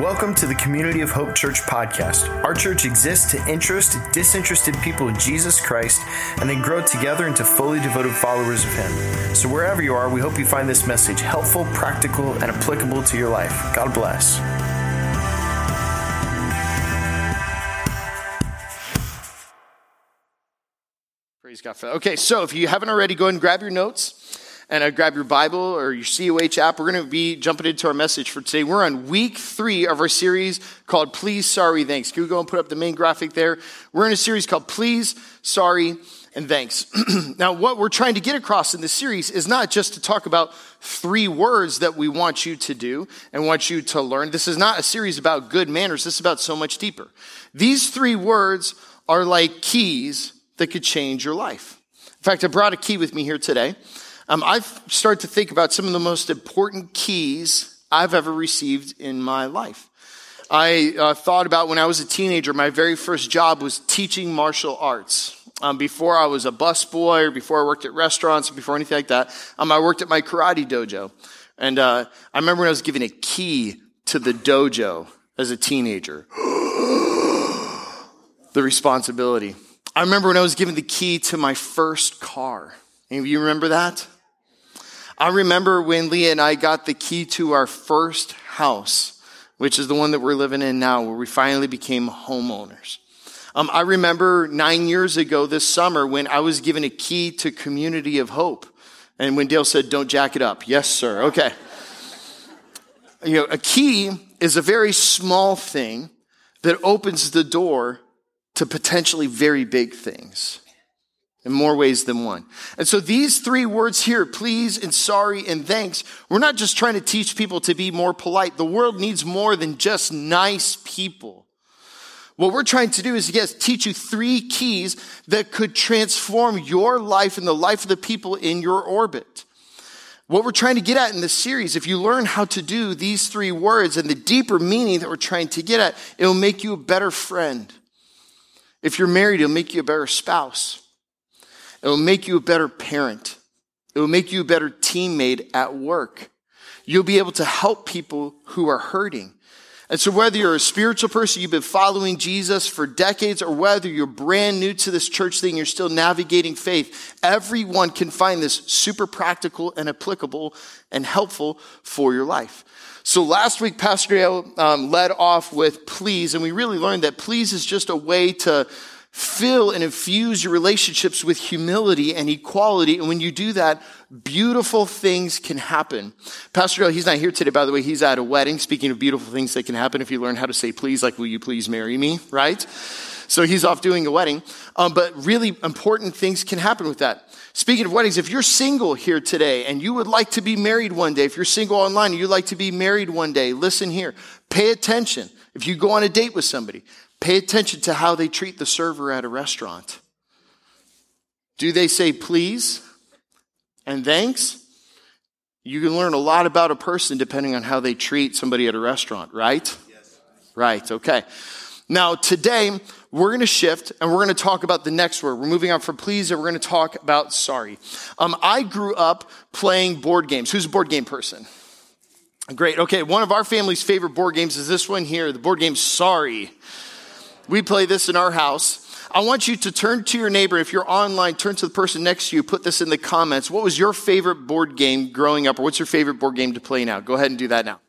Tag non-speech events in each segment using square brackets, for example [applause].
Welcome to the Community of Hope Church podcast. Our church exists to interest disinterested people in Jesus Christ and then grow together into fully devoted followers of Him. So, wherever you are, we hope you find this message helpful, practical, and applicable to your life. God bless. Praise God for that. Okay, so if you haven't already, go ahead and grab your notes and uh, grab your Bible or your COH app. We're going to be jumping into our message for today. We're on week three of our series called Please, Sorry, Thanks. Can we go and put up the main graphic there? We're in a series called Please, Sorry, and Thanks. [clears throat] now, what we're trying to get across in this series is not just to talk about three words that we want you to do and want you to learn. This is not a series about good manners. This is about so much deeper. These three words are like keys that could change your life. In fact, I brought a key with me here today. Um, I've started to think about some of the most important keys I've ever received in my life. I uh, thought about when I was a teenager, my very first job was teaching martial arts. Um, before I was a busboy or before I worked at restaurants or before anything like that, um, I worked at my karate dojo. And uh, I remember when I was given a key to the dojo as a teenager. [gasps] the responsibility. I remember when I was given the key to my first car. Any of you remember that? I remember when Leah and I got the key to our first house, which is the one that we're living in now, where we finally became homeowners. Um, I remember nine years ago this summer when I was given a key to Community of Hope. And when Dale said, don't jack it up. Yes, sir. Okay. you know, a key is a very small thing that opens the door to potentially very big things in more ways than one. And so these three words here, please and sorry and thanks, we're not just trying to teach people to be more polite. The world needs more than just nice people. What we're trying to do is, yes, teach you three keys that could transform your life and the life of the people in your orbit. What we're trying to get at in this series, if you learn how to do these three words and the deeper meaning that we're trying to get at, it will make you a better friend. If you're married, it'll make you a better spouse. It will make you a better parent. It will make you a better teammate at work. You'll be able to help people who are hurting. And so whether you're a spiritual person, you've been following Jesus for decades, or whether you're brand new to this church thing, you're still navigating faith, everyone can find this super practical and applicable and helpful for your life. So last week, Pastor Dale um, led off with please, and we really learned that please is just a way to fill and infuse your relationships with humility and equality. And when you do that, beautiful things can happen. Pastor Joe, he's not here today, by the way. He's at a wedding. Speaking of beautiful things that can happen if you learn how to say please, like, will you please marry me, right? So he's off doing a wedding. Um, but really important things can happen with that. Speaking of weddings, if you're single here today and you would like to be married one day, if you're single online and you'd like to be married one day, listen here. Pay attention. If you go on a date with somebody, Pay attention to how they treat the server at a restaurant. Do they say please and thanks? You can learn a lot about a person depending on how they treat somebody at a restaurant, right? Yes. Right, okay. Now, today, we're going to shift and we're going to talk about the next word. We're moving on from please and we're going to talk about sorry. Um, I grew up playing board games. Who's a board game person? Great. Okay. One of our family's favorite board games is this one here, the board game Sorry. We play this in our house. I want you to turn to your neighbor. If you're online, turn to the person next to you. Put this in the comments. What was your favorite board game growing up, or what's your favorite board game to play now? Go ahead and do that now.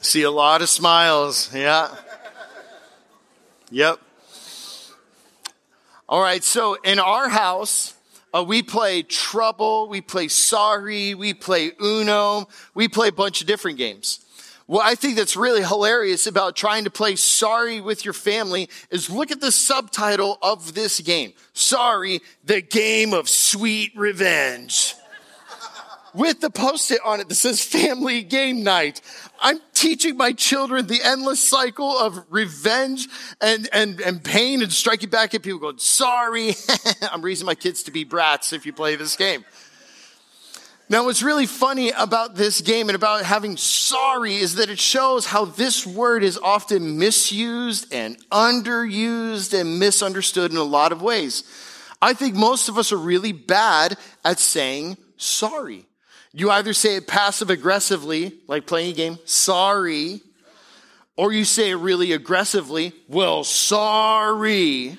See a lot of smiles. Yeah. Yep. All right, so in our house, uh, we play Trouble, we play Sorry, we play Uno, we play a bunch of different games. What I think that's really hilarious about trying to play Sorry with your family is look at the subtitle of this game. Sorry, the game of sweet revenge with the post-it on it that says family game night. I'm teaching my children the endless cycle of revenge and, and, and pain and striking back at people going, sorry. [laughs] I'm raising my kids to be brats if you play this game. Now, what's really funny about this game and about having sorry is that it shows how this word is often misused and underused and misunderstood in a lot of ways. I think most of us are really bad at saying sorry. You either say it passive aggressively, like playing a game, sorry, or you say it really aggressively, well, sorry.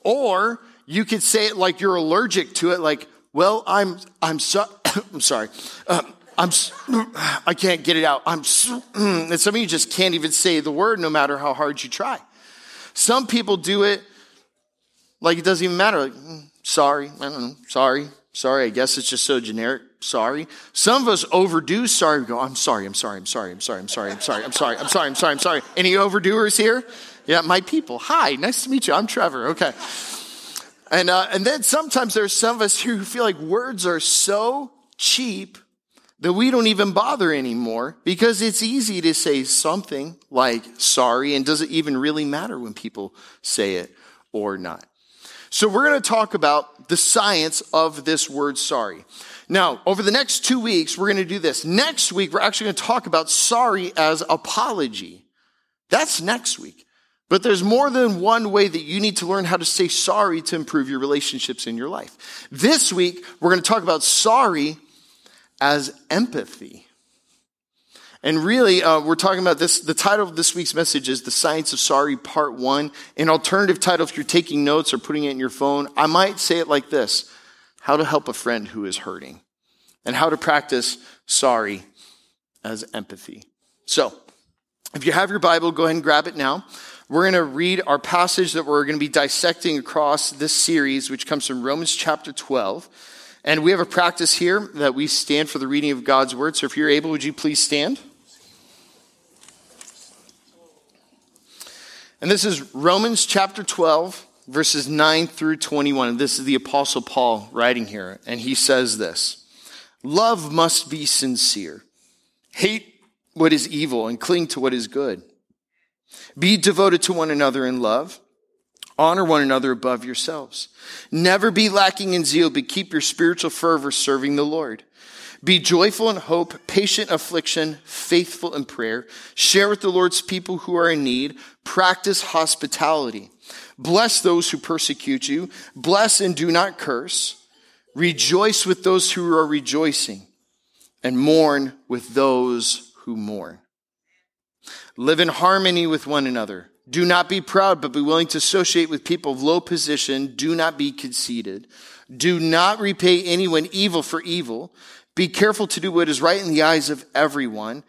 Or you could say it like you're allergic to it, like, well, I'm, I'm, so, [coughs] I'm sorry. Uh, I'm, [coughs] I can't get it out. I'm, [coughs] and some of you just can't even say the word no matter how hard you try. Some people do it like it doesn't even matter. Like, mm, sorry, I don't know, sorry, sorry. I guess it's just so generic. Sorry. Some of us overdo sorry. We go, I'm sorry, I'm sorry, I'm sorry, I'm sorry, I'm sorry, I'm sorry, I'm sorry, I'm sorry, I'm sorry, I'm sorry. Any overdoers here? Yeah, my people. Hi, nice to meet you. I'm Trevor. Okay. And, uh, and then sometimes there's some of us who feel like words are so cheap that we don't even bother anymore because it's easy to say something like sorry and does it even really matter when people say it or not. So we're going to talk about the science of this word sorry. Now, over the next two weeks, we're going to do this. Next week, we're actually going to talk about sorry as apology. That's next week. But there's more than one way that you need to learn how to say sorry to improve your relationships in your life. This week, we're going to talk about sorry as empathy. And really, uh, we're talking about this. The title of this week's message is The Science of Sorry, Part One. An alternative title, if you're taking notes or putting it in your phone, I might say it like this How to Help a Friend Who is Hurting, and how to practice sorry as empathy. So, if you have your Bible, go ahead and grab it now. We're going to read our passage that we're going to be dissecting across this series, which comes from Romans chapter 12. And we have a practice here that we stand for the reading of God's word. So if you're able, would you please stand? And this is Romans chapter 12, verses 9 through 21. And This is the Apostle Paul writing here. And he says this Love must be sincere. Hate what is evil and cling to what is good. Be devoted to one another in love. Honor one another above yourselves. Never be lacking in zeal, but keep your spiritual fervor serving the Lord. Be joyful in hope, patient affliction, faithful in prayer. Share with the Lord's people who are in need. Practice hospitality. Bless those who persecute you. Bless and do not curse. Rejoice with those who are rejoicing and mourn with those who mourn. Live in harmony with one another. Do not be proud, but be willing to associate with people of low position. Do not be conceited. Do not repay anyone evil for evil. Be careful to do what is right in the eyes of everyone.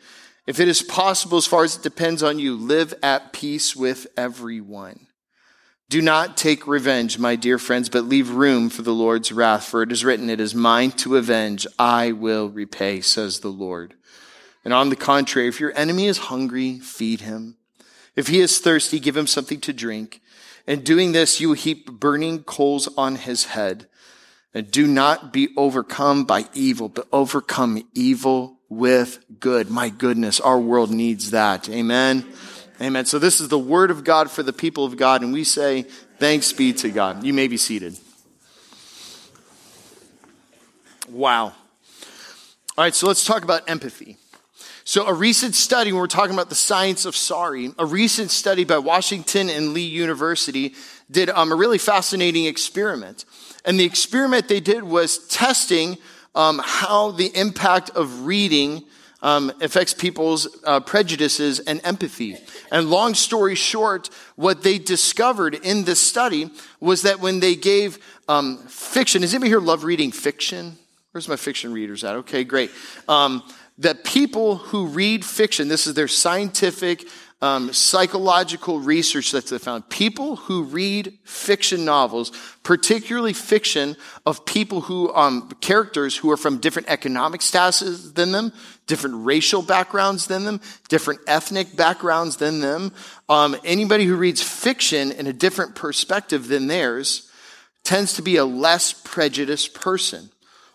If it is possible, as far as it depends on you, live at peace with everyone. Do not take revenge, my dear friends, but leave room for the Lord's wrath, for it is written, It is mine to avenge. I will repay, says the Lord. And on the contrary, if your enemy is hungry, feed him. If he is thirsty, give him something to drink. And doing this, you heap burning coals on his head. And do not be overcome by evil, but overcome evil with good. My goodness, our world needs that. Amen. Amen. So this is the word of God for the people of God, and we say, thanks be to God. You may be seated. Wow. All right, so let's talk about empathy. So, a recent study, when we're talking about the science of sorry, a recent study by Washington and Lee University did um, a really fascinating experiment. And the experiment they did was testing um, how the impact of reading um, affects people's uh, prejudices and empathy. And long story short, what they discovered in this study was that when they gave um, fiction, does anybody here love reading fiction? Where's my fiction readers at? Okay, great. That people who read fiction, this is their scientific, um, psychological research that they found. People who read fiction novels, particularly fiction of people who, um, characters who are from different economic statuses than them, different racial backgrounds than them, different ethnic backgrounds than them. Um, anybody who reads fiction in a different perspective than theirs tends to be a less prejudiced person.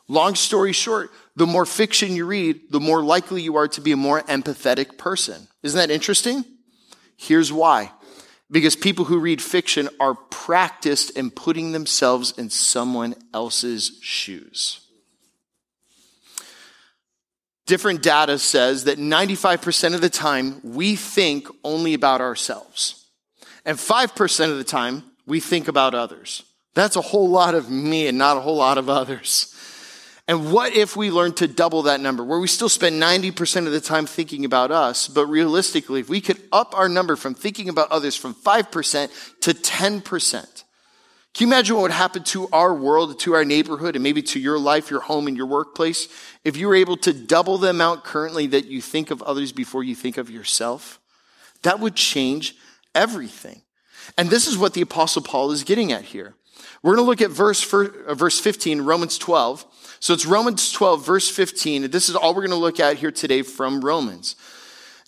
Long story short, the more fiction you read, the more likely you are to be a more empathetic person. Isn't that interesting? Here's why. Because people who read fiction are practiced in putting themselves in someone else's shoes. different data says that 95% of the time we think only about ourselves. And 5% of the time we think about others. That's a whole lot of me and not a whole lot of others. And what if we learned to double that number, where we still spend 90% of the time thinking about us, but realistically, if we could up our number from thinking about others from 5% to 10%, can you imagine what would happen to our world, to our neighborhood, and maybe to your life, your home, and your workplace if you were able to double the amount currently that you think of others before you think of yourself? That would change everything. And this is what the Apostle Paul is getting at here. We're going to look at verse, uh, verse 15, Romans 12. So it's Romans 12, verse 15. This is all we're going to look at here today from Romans.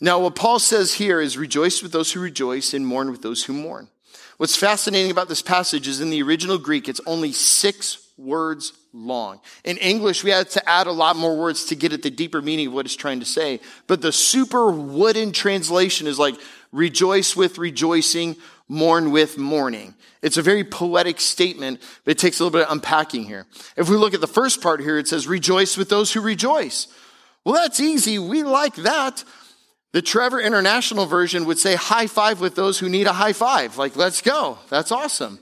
Now, what Paul says here is rejoice with those who rejoice and mourn with those who mourn. What's fascinating about this passage is in the original Greek, it's only six words long. In English, we had to add a lot more words to get at the deeper meaning of what it's trying to say. But the super wooden translation is like rejoice with rejoicing, mourn with mourning. It's a very poetic statement, but it takes a little bit of unpacking here. If we look at the first part here, it says rejoice with those who rejoice. Well, that's easy. We like that. The Trevor International version would say high five with those who need a high five. Like, let's go. That's awesome.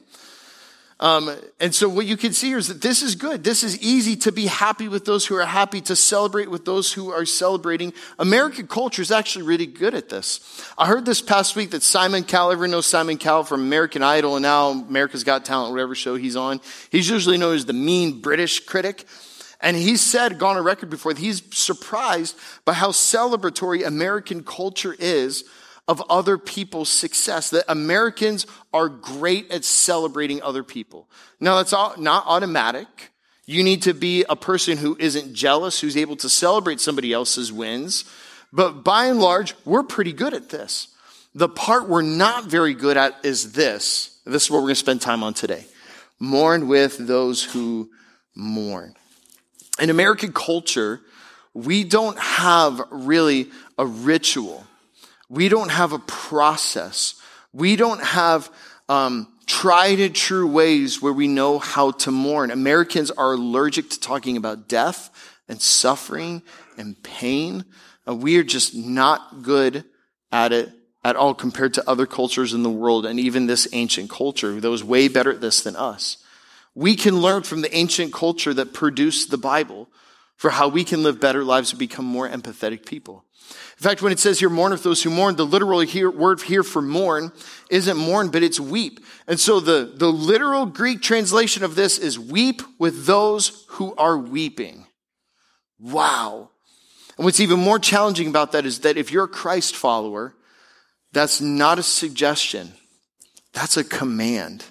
Um, and so what you can see here is that this is good. This is easy to be happy with those who are happy, to celebrate with those who are celebrating. American culture is actually really good at this. I heard this past week that Simon Cowell, everyone knows Simon Cowell from American Idol and now America's Got Talent, whatever show he's on. He's usually known as the mean British critic. And he said, gone on record before, he's surprised by how celebratory American culture is of other people's success. That Americans are great at celebrating other people. Now, that's not automatic. You need to be a person who isn't jealous, who's able to celebrate somebody else's wins. But by and large, we're pretty good at this. The part we're not very good at is this. This is what we're going to spend time on today. Mourn with those who mourn in American culture, we don't have really a ritual. We don't have a process. We don't have um, tried and true ways where we know how to mourn. Americans are allergic to talking about death and suffering and pain. And we are just not good at it at all compared to other cultures in the world and even this ancient culture that was way better at this than us. We can learn from the ancient culture that produced the Bible for how we can live better lives and become more empathetic people. In fact, when it says here, mourn with those who mourn, the literal here, word here for mourn isn't mourn, but it's weep. And so the, the literal Greek translation of this is weep with those who are weeping. Wow. And what's even more challenging about that is that if you're a Christ follower, that's not a suggestion. That's a command.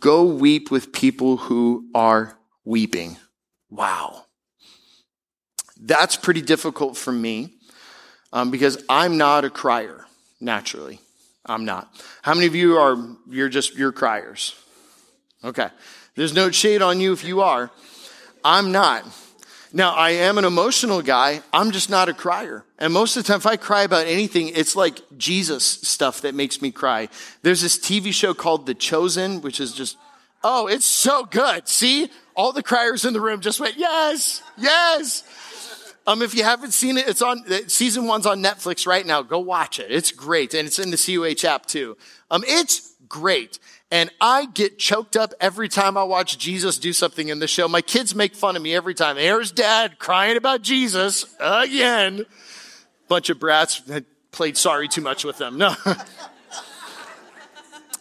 Go weep with people who are weeping. Wow. That's pretty difficult for me um, because I'm not a crier, naturally. I'm not. How many of you are, you're just, you're criers? Okay. There's no shade on you if you are. I'm not. Now, I am an emotional guy. I'm just not a crier. And most of the time, if I cry about anything, it's like Jesus stuff that makes me cry. There's this TV show called The Chosen, which is just, oh, it's so good. See? All the criers in the room just went, yes, yes. Um, if you haven't seen it, it's on, season one's on Netflix right now. Go watch it. It's great. And it's in the COH app too. Um, it's great. And I get choked up every time I watch Jesus do something in the show. My kids make fun of me every time. There's dad crying about Jesus again. Bunch of brats that played sorry too much with them. No. [laughs]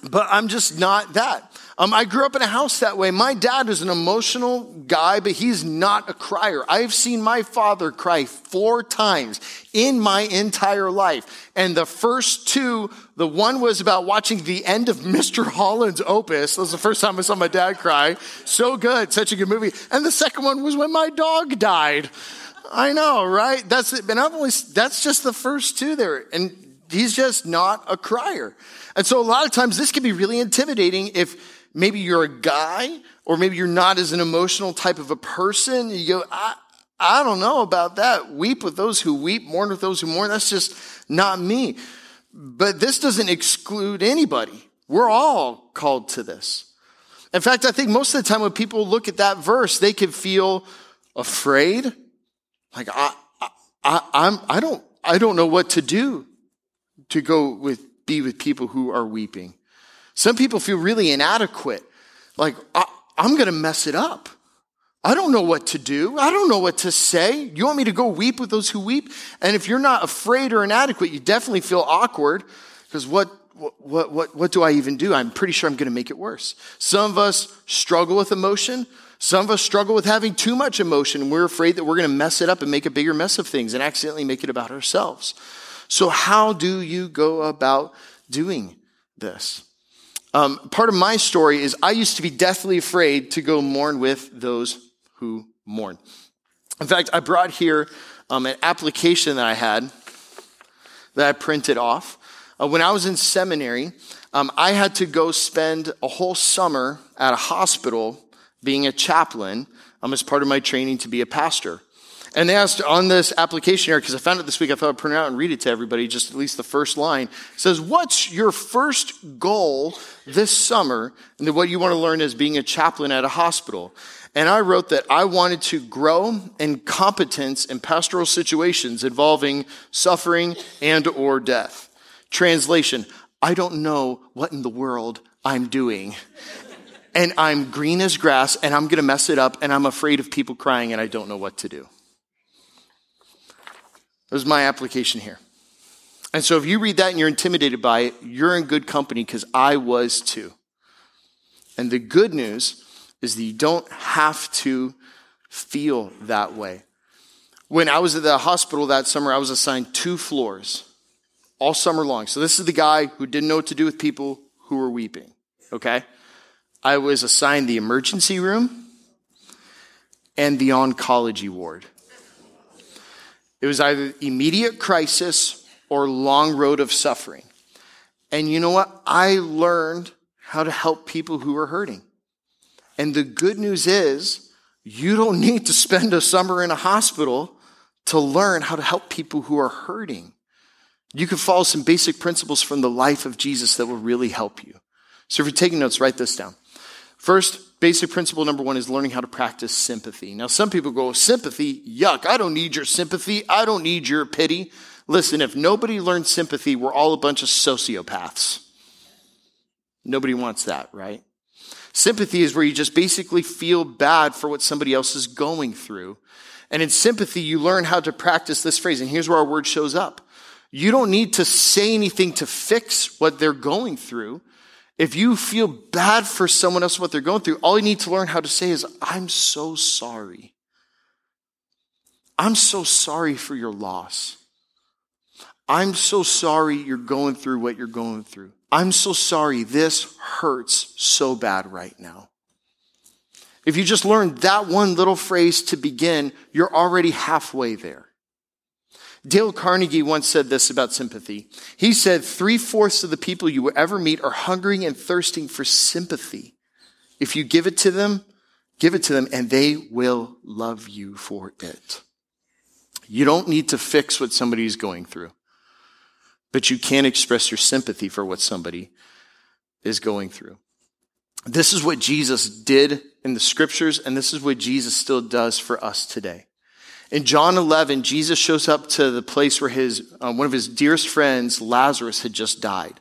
but I'm just not that. Um, I grew up in a house that way. My dad is an emotional guy, but he's not a crier. I've seen my father cry four times in my entire life. And the first two, the one was about watching the end of [laughs] Mr. Holland's Opus. That was the first time I saw my dad cry. So good, such a good movie. And the second one was when my dog died. I know, right? That's it. And I've only, that's just the first two there. And he's just not a crier. And so a lot of times this can be really intimidating if maybe you're a guy, or maybe you're not as an emotional type of a person. You go, I, I don't know about that. Weep with those who weep, mourn with those who mourn. That's just not me. But this doesn't exclude anybody. We're all called to this. In fact, I think most of the time when people look at that verse, they can feel afraid. Like, I, I, I'm, I don't, I don't know what to do to go with, be with people who are weeping. Some people feel really inadequate. Like, I, I'm going to mess it up. I don't know what to do. I don't know what to say. You want me to go weep with those who weep? And if you're not afraid or inadequate, you definitely feel awkward because what, what, what, what do I even do? I'm pretty sure I'm going to make it worse. Some of us struggle with emotion. Some of us struggle with having too much emotion we're afraid that we're going to mess it up and make a bigger mess of things and accidentally make it about ourselves. So how do you go about doing this? Um, part of my story is I used to be deathly afraid to go mourn with those who mourn. In fact, I brought here um, an application that I had that I printed off. Uh, when I was in seminary, um, I had to go spend a whole summer at a hospital being a chaplain um, as part of my training to be a pastor. And they asked on this application here, because I found it this week, I thought I'd print it out and read it to everybody, just at least the first line. It says, What's your first goal this summer? And what you want to learn as being a chaplain at a hospital. And I wrote that I wanted to grow in competence in pastoral situations involving suffering and or death. Translation, I don't know what in the world I'm doing and I'm green as grass and I'm going to mess it up and I'm afraid of people crying and I don't know what to do. That was my application here. And so if you read that and you're intimidated by it, you're in good company because I was too. And the good news is that you don't have to feel that way. When I was at the hospital that summer, I was assigned two floors all summer long. So this is the guy who didn't know what to do with people who were weeping. Okay? I was assigned the emergency room and the oncology ward. It was either immediate crisis or long road of suffering. And you know what? I learned how to help people who are hurting. And the good news is you don't need to spend a summer in a hospital to learn how to help people who are hurting. You can follow some basic principles from the life of Jesus that will really help you. So if you're taking notes, write this down. First, basic principle number one is learning how to practice sympathy. Now, some people go, sympathy, yuck, I don't need your sympathy. I don't need your pity. Listen, if nobody learns sympathy, we're all a bunch of sociopaths. Nobody wants that, right? Sympathy is where you just basically feel bad for what somebody else is going through. And in sympathy, you learn how to practice this phrase. And here's where our word shows up. You don't need to say anything to fix what they're going through. If you feel bad for someone else, what they're going through, all you need to learn how to say is, I'm so sorry. I'm so sorry for your loss. I'm so sorry you're going through what you're going through. I'm so sorry this hurts so bad right now. If you just learn that one little phrase to begin, you're already halfway there. Dale Carnegie once said this about sympathy. He said, three fourths of the people you will ever meet are hungering and thirsting for sympathy. If you give it to them, give it to them and they will love you for it. You don't need to fix what somebody is going through, but you can express your sympathy for what somebody is going through. This is what Jesus did in the scriptures, and this is what Jesus still does for us today. In John 11, Jesus shows up to the place where his, um, one of his dearest friends, Lazarus, had just died.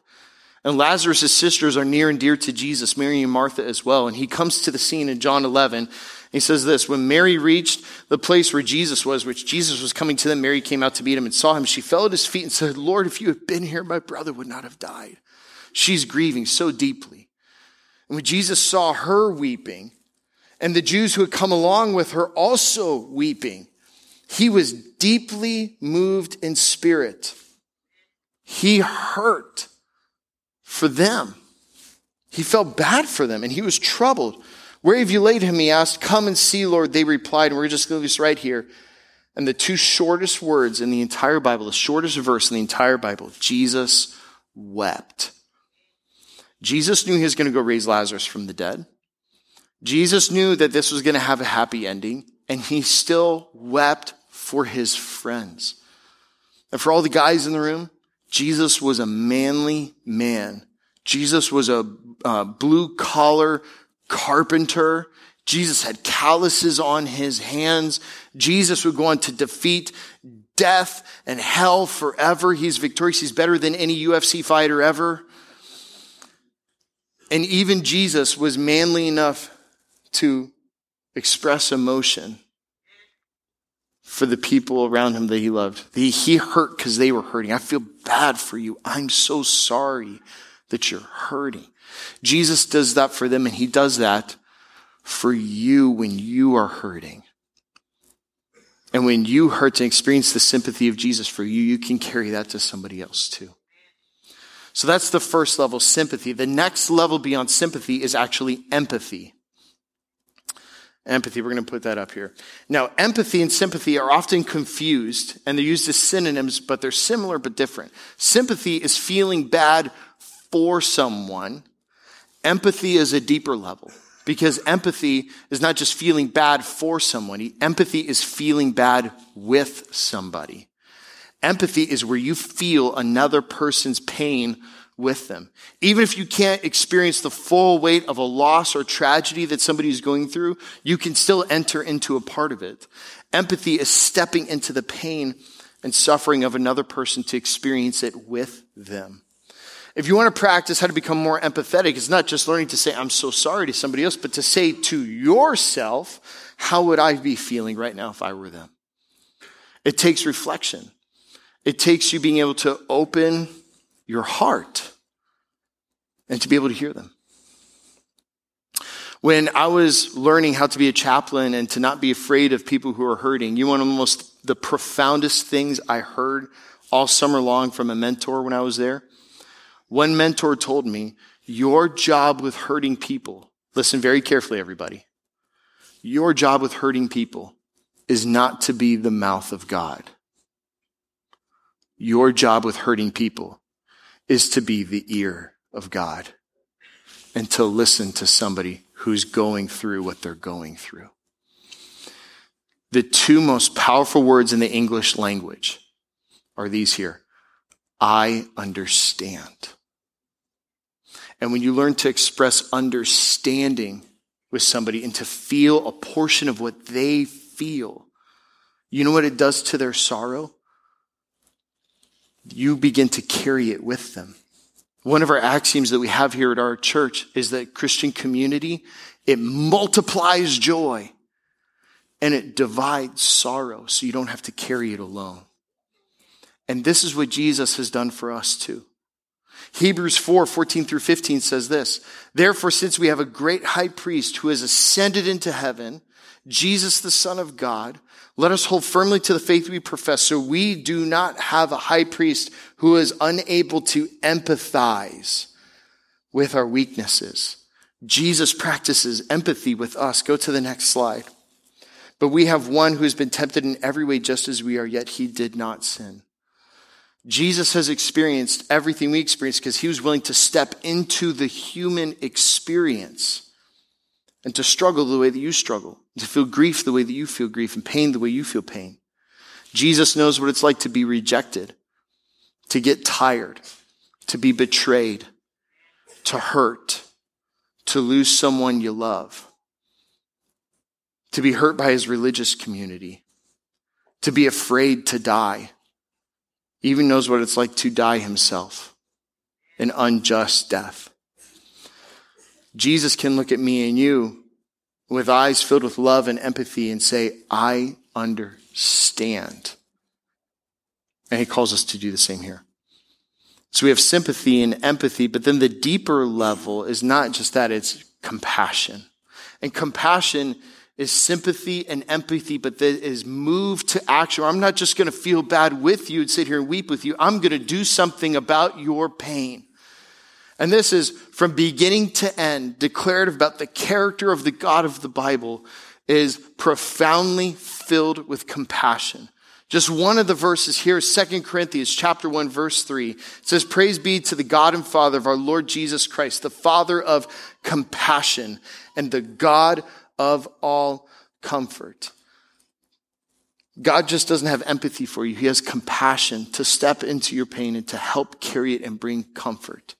And Lazarus' sisters are near and dear to Jesus, Mary and Martha as well. And he comes to the scene in John 11. He says this, when Mary reached the place where Jesus was, which Jesus was coming to them, Mary came out to meet him and saw him. She fell at his feet and said, Lord, if you had been here, my brother would not have died. She's grieving so deeply. And when Jesus saw her weeping, and the Jews who had come along with her also weeping, he was deeply moved in spirit. He hurt for them. He felt bad for them and he was troubled. Where have you laid him? He asked. Come and see, Lord. They replied, and we're just going to this right here. And the two shortest words in the entire Bible, the shortest verse in the entire Bible, Jesus wept. Jesus knew he was going to go raise Lazarus from the dead. Jesus knew that this was going to have a happy ending, and he still wept for his friends. And for all the guys in the room, Jesus was a manly man. Jesus was a blue collar carpenter. Jesus had calluses on his hands. Jesus would go on to defeat death and hell forever. He's victorious. He's better than any UFC fighter ever. And even Jesus was manly enough to express emotion for the people around him that he loved. He, hurt because they were hurting. I feel bad for you. I'm so sorry that you're hurting. Jesus does that for them, and he does that for you when you are hurting. And when you hurt and experience the sympathy of Jesus for you, you can carry that to somebody else too. So that's the first level, sympathy. The next level beyond sympathy is actually empathy. Empathy, we're going to put that up here. Now, empathy and sympathy are often confused and they're used as synonyms, but they're similar but different. Sympathy is feeling bad for someone. Empathy is a deeper level because empathy is not just feeling bad for someone. Empathy is feeling bad with somebody. Empathy is where you feel another person's pain with them. Even if you can't experience the full weight of a loss or tragedy that somebody is going through, you can still enter into a part of it. Empathy is stepping into the pain and suffering of another person to experience it with them. If you want to practice how to become more empathetic, it's not just learning to say, I'm so sorry to somebody else, but to say to yourself, how would I be feeling right now if I were them? It takes reflection. It takes you being able to open your heart and to be able to hear them. When I was learning how to be a chaplain and to not be afraid of people who are hurting, you want to most the profoundest things I heard all summer long from a mentor when I was there. One mentor told me, your job with hurting people, listen very carefully, everybody. Your job with hurting people is not to be the mouth of God. Your job with hurting people is to be the ear of God and to listen to somebody who's going through what they're going through. The two most powerful words in the English language are these here I understand. And when you learn to express understanding with somebody and to feel a portion of what they feel, you know what it does to their sorrow? you begin to carry it with them. One of our axioms that we have here at our church is that Christian community, it multiplies joy and it divides sorrow so you don't have to carry it alone. And this is what Jesus has done for us too. Hebrews 4, 14 through 15 says this. Therefore, since we have a great high priest who has ascended into heaven, Jesus, the Son of God, let us hold firmly to the faith we profess so we do not have a high priest who is unable to empathize with our weaknesses. Jesus practices empathy with us. Go to the next slide. But we have one who has been tempted in every way just as we are, yet he did not sin. Jesus has experienced everything we experience because he was willing to step into the human experience and to struggle the way that you struggle, to feel grief the way that you feel grief, and pain the way you feel pain. Jesus knows what it's like to be rejected, to get tired, to be betrayed, to hurt, to lose someone you love, to be hurt by his religious community, to be afraid to die. He even knows what it's like to die himself, an unjust death. Jesus can look at me and you with eyes filled with love and empathy and say, I understand. And he calls us to do the same here. So we have sympathy and empathy, but then the deeper level is not just that, it's compassion. And compassion is sympathy and empathy, but that is moved to action. I'm not just going to feel bad with you and sit here and weep with you. I'm going to do something about your pain. And this is from beginning to end, declarative about the character of the God of the Bible is profoundly filled with compassion. Just one of the verses here, 2 Corinthians chapter 1, verse 3. It says, Praise be to the God and Father of our Lord Jesus Christ, the Father of compassion and the God of all comfort. God just doesn't have empathy for you. He has compassion to step into your pain and to help carry it and bring comfort.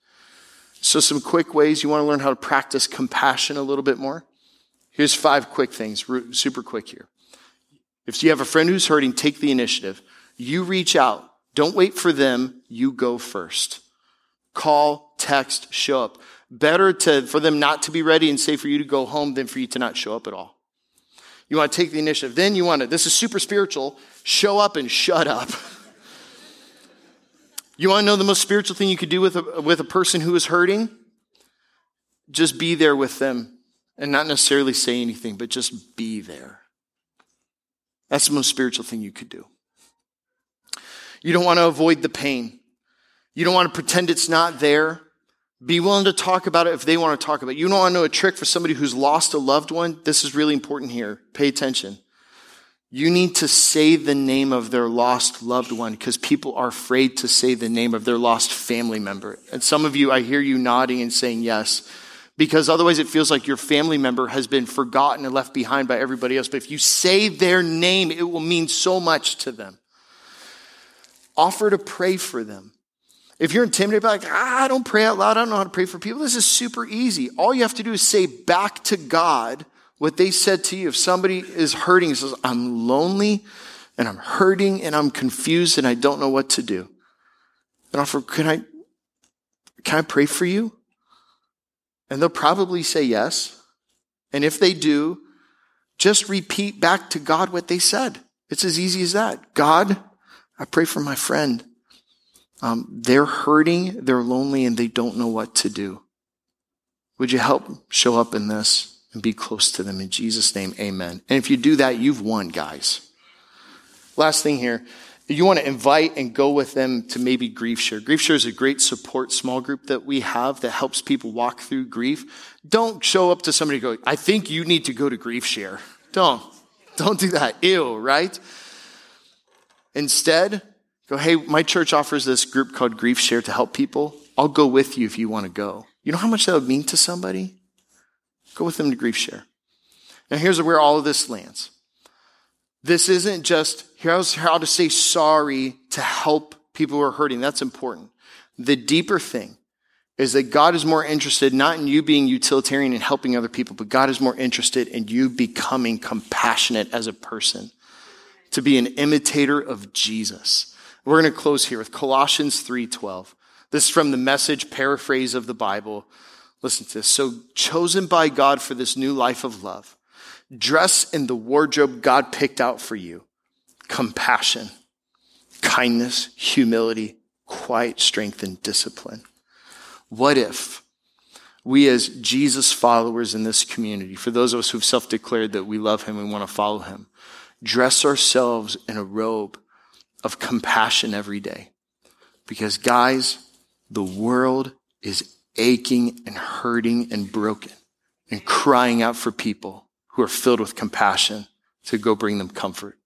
So, some quick ways you want to learn how to practice compassion a little bit more. Here's five quick things, super quick here. If you have a friend who's hurting, take the initiative. You reach out. Don't wait for them. You go first. Call, text, show up. Better to, for them not to be ready and say for you to go home than for you to not show up at all. You want to take the initiative. Then you want to, this is super spiritual, show up and shut up. [laughs] You want to know the most spiritual thing you could do with a, with a person who is hurting? Just be there with them and not necessarily say anything, but just be there. That's the most spiritual thing you could do. You don't want to avoid the pain. You don't want to pretend it's not there. Be willing to talk about it if they want to talk about it. You don't want to know a trick for somebody who's lost a loved one. This is really important here. Pay attention. You need to say the name of their lost loved one because people are afraid to say the name of their lost family member. And some of you, I hear you nodding and saying yes, because otherwise it feels like your family member has been forgotten and left behind by everybody else. But if you say their name, it will mean so much to them. Offer to pray for them. If you're intimidated by like, ah, I don't pray out loud, I don't know how to pray for people, this is super easy. All you have to do is say back to God what they said to you. If somebody is hurting says, I'm lonely and I'm hurting and I'm confused and I don't know what to do. And offer, can I, can I pray for you? And they'll probably say yes. And if they do, just repeat back to God what they said. It's as easy as that. God, I pray for my friend. Um, they're hurting, they're lonely, and they don't know what to do. Would you help show up in this? And be close to them. In Jesus' name, amen. And if you do that, you've won, guys. Last thing here. You want to invite and go with them to maybe Grief Share. Grief Share is a great support small group that we have that helps people walk through grief. Don't show up to somebody go, I think you need to go to Grief Share. Don't. Don't do that. Ew, right? Instead, go, hey, my church offers this group called Grief Share to help people. I'll go with you if you want to go. You know how much that would mean to somebody? Go with them to grief share. Now, here's where all of this lands. This isn't just here's how to say sorry to help people who are hurting. That's important. The deeper thing is that God is more interested not in you being utilitarian and helping other people, but God is more interested in you becoming compassionate as a person, to be an imitator of Jesus. We're going to close here with Colossians 3:12. This is from the message paraphrase of the Bible. Listen to this. So, chosen by God for this new life of love, dress in the wardrobe God picked out for you compassion, kindness, humility, quiet strength, and discipline. What if we, as Jesus followers in this community, for those of us who've self declared that we love Him and want to follow Him, dress ourselves in a robe of compassion every day? Because, guys, the world is aching and hurting and broken and crying out for people who are filled with compassion to go bring them comfort.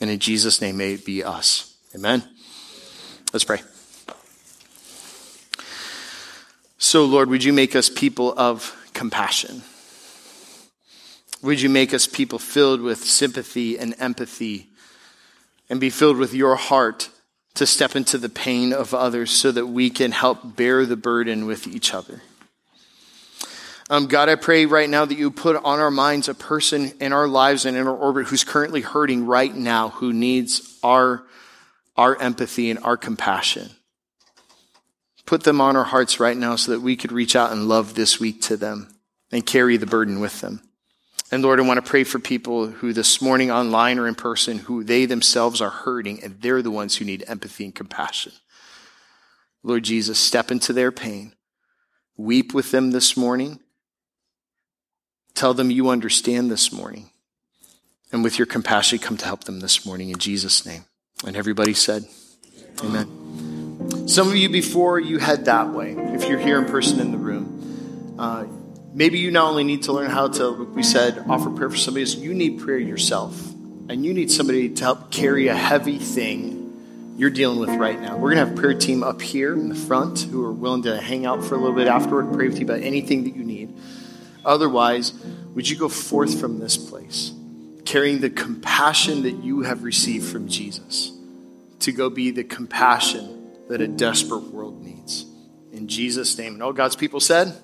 And in Jesus' name, may it be us. Amen. Let's pray. So, Lord, would you make us people of compassion? Would you make us people filled with sympathy and empathy and be filled with your heart to step into the pain of others so that we can help bear the burden with each other. Um, God, I pray right now that you put on our minds a person in our lives and in our orbit who's currently hurting right now, who needs our, our empathy and our compassion. Put them on our hearts right now so that we could reach out and love this week to them and carry the burden with them. And Lord, I want to pray for people who this morning online or in person, who they themselves are hurting and they're the ones who need empathy and compassion. Lord Jesus, step into their pain. Weep with them this morning. Tell them you understand this morning. And with your compassion, come to help them this morning in Jesus' name. And everybody said, Amen. Some of you, before you head that way, if you're here in person in the room, uh, Maybe you not only need to learn how to, like we said, offer prayer for somebody you need prayer yourself. And you need somebody to help carry a heavy thing you're dealing with right now. We're going to have a prayer team up here in the front who are willing to hang out for a little bit afterward, pray with you about anything that you need. Otherwise, would you go forth from this place, carrying the compassion that you have received from Jesus to go be the compassion that a desperate world needs? In Jesus' name. And all God's people said,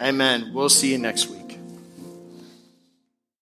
Amen. We'll see you next week.